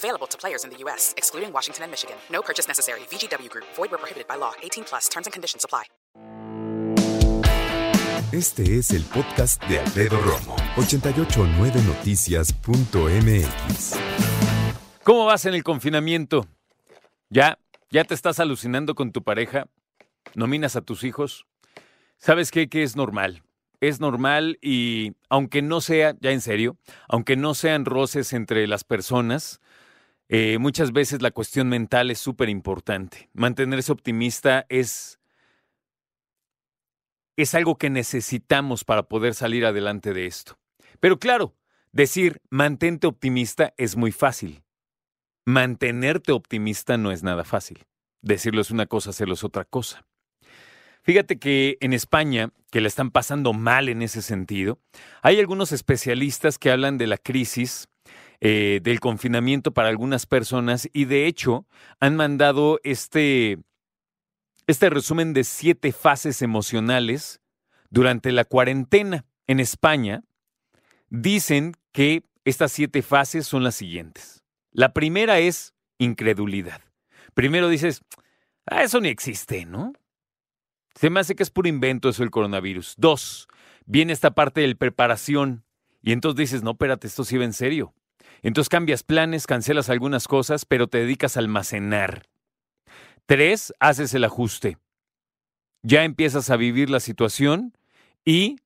Available to players in the U.S., excluding Washington and Michigan. No purchase necessary. VGW Group. Void where prohibited by law. 18 plus. Terms and conditions apply. Este es el podcast de Alfredo Romo. 889noticias.mx ¿Cómo vas en el confinamiento? ¿Ya? ¿Ya te estás alucinando con tu pareja? ¿Nominas a tus hijos? ¿Sabes qué? Que es normal. Es normal y aunque no sea, ya en serio, aunque no sean roces entre las personas, eh, muchas veces la cuestión mental es súper importante. Mantenerse optimista es, es algo que necesitamos para poder salir adelante de esto. Pero claro, decir mantente optimista es muy fácil. Mantenerte optimista no es nada fácil. Decirlo es una cosa, hacerlo es otra cosa. Fíjate que en España, que la están pasando mal en ese sentido, hay algunos especialistas que hablan de la crisis eh, del confinamiento para algunas personas y de hecho han mandado este, este resumen de siete fases emocionales durante la cuarentena en España. Dicen que estas siete fases son las siguientes. La primera es incredulidad. Primero dices, ah, eso ni existe, ¿no? Se me hace que es puro invento eso el coronavirus. Dos, viene esta parte de preparación y entonces dices, no, espérate, esto sí va en serio. Entonces cambias planes, cancelas algunas cosas, pero te dedicas a almacenar. Tres, haces el ajuste. Ya empiezas a vivir la situación y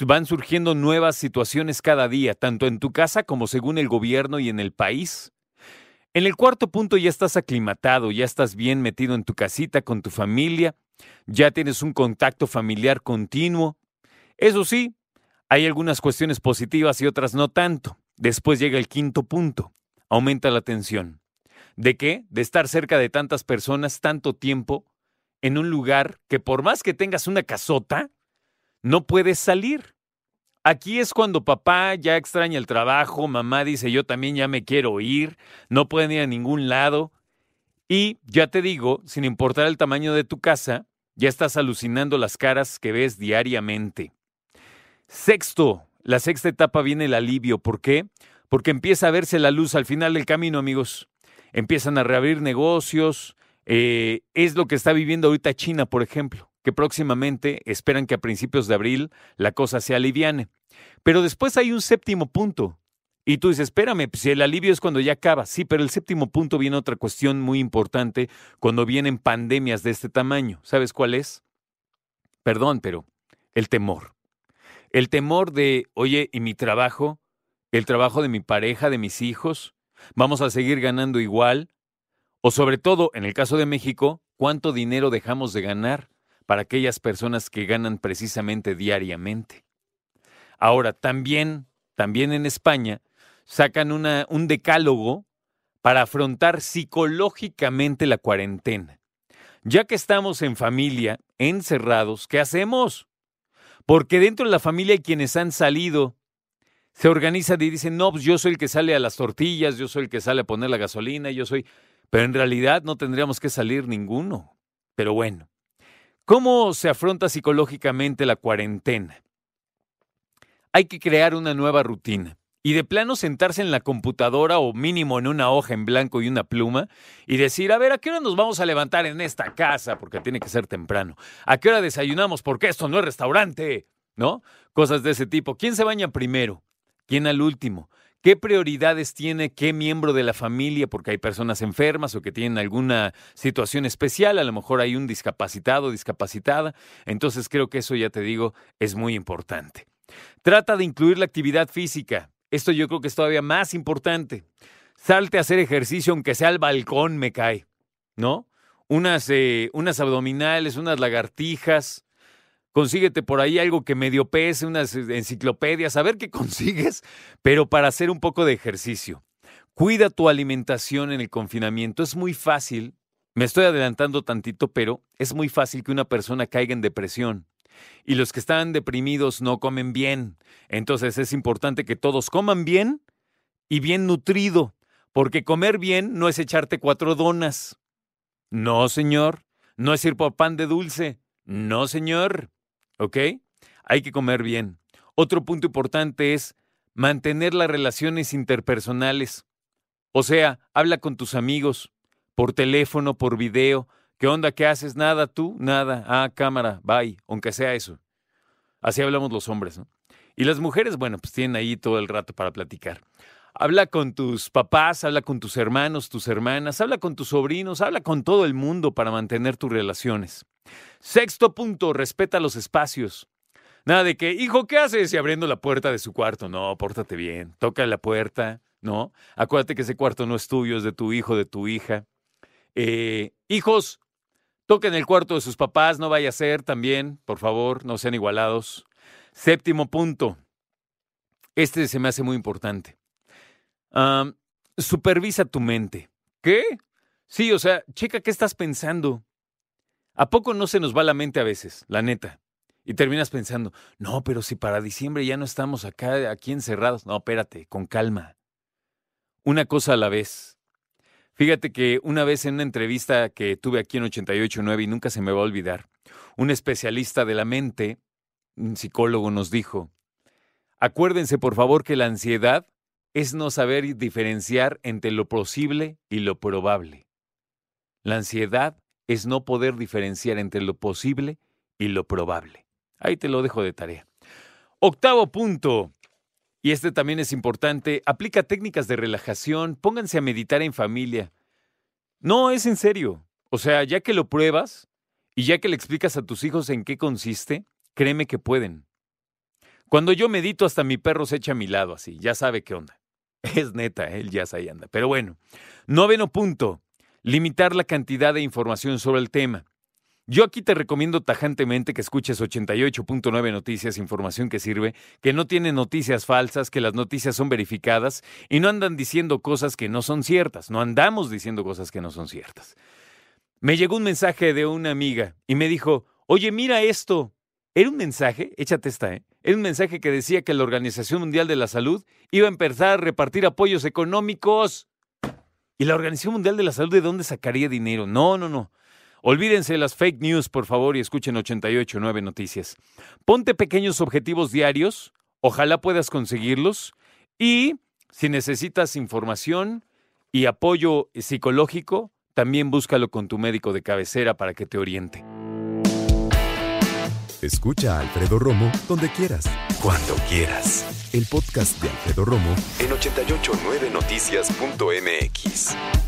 van surgiendo nuevas situaciones cada día, tanto en tu casa como según el gobierno y en el país. En el cuarto punto ya estás aclimatado, ya estás bien metido en tu casita con tu familia, ya tienes un contacto familiar continuo. Eso sí, hay algunas cuestiones positivas y otras no tanto. Después llega el quinto punto, aumenta la tensión. ¿De qué? De estar cerca de tantas personas tanto tiempo en un lugar que por más que tengas una casota, no puedes salir. Aquí es cuando papá ya extraña el trabajo, mamá dice yo también ya me quiero ir, no pueden ir a ningún lado. Y ya te digo, sin importar el tamaño de tu casa, ya estás alucinando las caras que ves diariamente. Sexto, la sexta etapa viene el alivio. ¿Por qué? Porque empieza a verse la luz al final del camino, amigos. Empiezan a reabrir negocios. Eh, es lo que está viviendo ahorita China, por ejemplo que próximamente esperan que a principios de abril la cosa se aliviane. Pero después hay un séptimo punto. Y tú dices, espérame, pues, si el alivio es cuando ya acaba. Sí, pero el séptimo punto viene otra cuestión muy importante cuando vienen pandemias de este tamaño. ¿Sabes cuál es? Perdón, pero el temor. El temor de, oye, ¿y mi trabajo? ¿El trabajo de mi pareja, de mis hijos? ¿Vamos a seguir ganando igual? O sobre todo, en el caso de México, ¿cuánto dinero dejamos de ganar? para aquellas personas que ganan precisamente diariamente. Ahora, también, también en España, sacan un decálogo para afrontar psicológicamente la cuarentena. Ya que estamos en familia, encerrados, ¿qué hacemos? Porque dentro de la familia hay quienes han salido, se organizan y dicen, no, pues yo soy el que sale a las tortillas, yo soy el que sale a poner la gasolina, yo soy... Pero en realidad no tendríamos que salir ninguno. Pero bueno, ¿Cómo se afronta psicológicamente la cuarentena? Hay que crear una nueva rutina y de plano sentarse en la computadora o mínimo en una hoja en blanco y una pluma y decir, a ver, ¿a qué hora nos vamos a levantar en esta casa? Porque tiene que ser temprano. ¿A qué hora desayunamos? Porque esto no es restaurante, ¿no? Cosas de ese tipo. ¿Quién se baña primero? ¿Quién al último? qué prioridades tiene qué miembro de la familia, porque hay personas enfermas o que tienen alguna situación especial, a lo mejor hay un discapacitado, discapacitada, entonces creo que eso ya te digo es muy importante. Trata de incluir la actividad física, esto yo creo que es todavía más importante. Salte a hacer ejercicio, aunque sea al balcón, me cae, ¿no? Unas, eh, unas abdominales, unas lagartijas, consíguete por ahí algo que medio pese, unas enciclopedias, a ver qué consigues, pero para hacer un poco de ejercicio. Cuida tu alimentación en el confinamiento. Es muy fácil Me estoy adelantando tantito, pero es muy fácil que una persona caiga en depresión. Y los que están deprimidos no comen bien. Entonces es importante que todos coman bien y bien nutrido, porque comer bien no es echarte cuatro donas. No, señor. No es ir por pan de dulce. No, señor. ¿Ok? Hay que comer bien. Otro punto importante es mantener las relaciones interpersonales. O sea, habla con tus amigos, por teléfono, por video. ¿Qué onda? ¿Qué haces? Nada, tú, nada. Ah, cámara, bye, aunque sea eso. Así hablamos los hombres, ¿no? Y las mujeres, bueno, pues tienen ahí todo el rato para platicar. Habla con tus papás, habla con tus hermanos, tus hermanas, habla con tus sobrinos, habla con todo el mundo para mantener tus relaciones. Sexto punto, respeta los espacios. Nada de que, hijo, ¿qué haces? Y abriendo la puerta de su cuarto. No, pórtate bien. Toca la puerta, ¿no? Acuérdate que ese cuarto no es tuyo, es de tu hijo, de tu hija. Eh, hijos, toquen el cuarto de sus papás, no vaya a ser también, por favor, no sean igualados. Séptimo punto. Este se me hace muy importante supervisa tu mente. ¿Qué? Sí, o sea, checa qué estás pensando. ¿A poco no se nos va la mente a veces, la neta? Y terminas pensando, no, pero si para diciembre ya no estamos acá, aquí encerrados. No, espérate, con calma. Una cosa a la vez. Fíjate que una vez en una entrevista que tuve aquí en 88.9 y nunca se me va a olvidar, un especialista de la mente, un psicólogo, nos dijo, acuérdense por favor que la ansiedad es no saber diferenciar entre lo posible y lo probable. La ansiedad es no poder diferenciar entre lo posible y lo probable. Ahí te lo dejo de tarea. Octavo punto, y este también es importante, aplica técnicas de relajación, pónganse a meditar en familia. No, es en serio. O sea, ya que lo pruebas y ya que le explicas a tus hijos en qué consiste, créeme que pueden. Cuando yo medito, hasta mi perro se echa a mi lado así, ya sabe qué onda. Es neta, el jazz ahí anda. Pero bueno, noveno punto, limitar la cantidad de información sobre el tema. Yo aquí te recomiendo tajantemente que escuches 88.9 Noticias, información que sirve, que no tiene noticias falsas, que las noticias son verificadas y no andan diciendo cosas que no son ciertas, no andamos diciendo cosas que no son ciertas. Me llegó un mensaje de una amiga y me dijo, oye, mira esto. Era un mensaje, échate esta, ¿eh? Era un mensaje que decía que la Organización Mundial de la Salud iba a empezar a repartir apoyos económicos. ¿Y la Organización Mundial de la Salud de dónde sacaría dinero? No, no, no. Olvídense las fake news, por favor, y escuchen 889 Noticias. Ponte pequeños objetivos diarios, ojalá puedas conseguirlos, y si necesitas información y apoyo psicológico, también búscalo con tu médico de cabecera para que te oriente. Escucha a Alfredo Romo donde quieras. Cuando quieras. El podcast de Alfredo Romo en 889noticias.mx.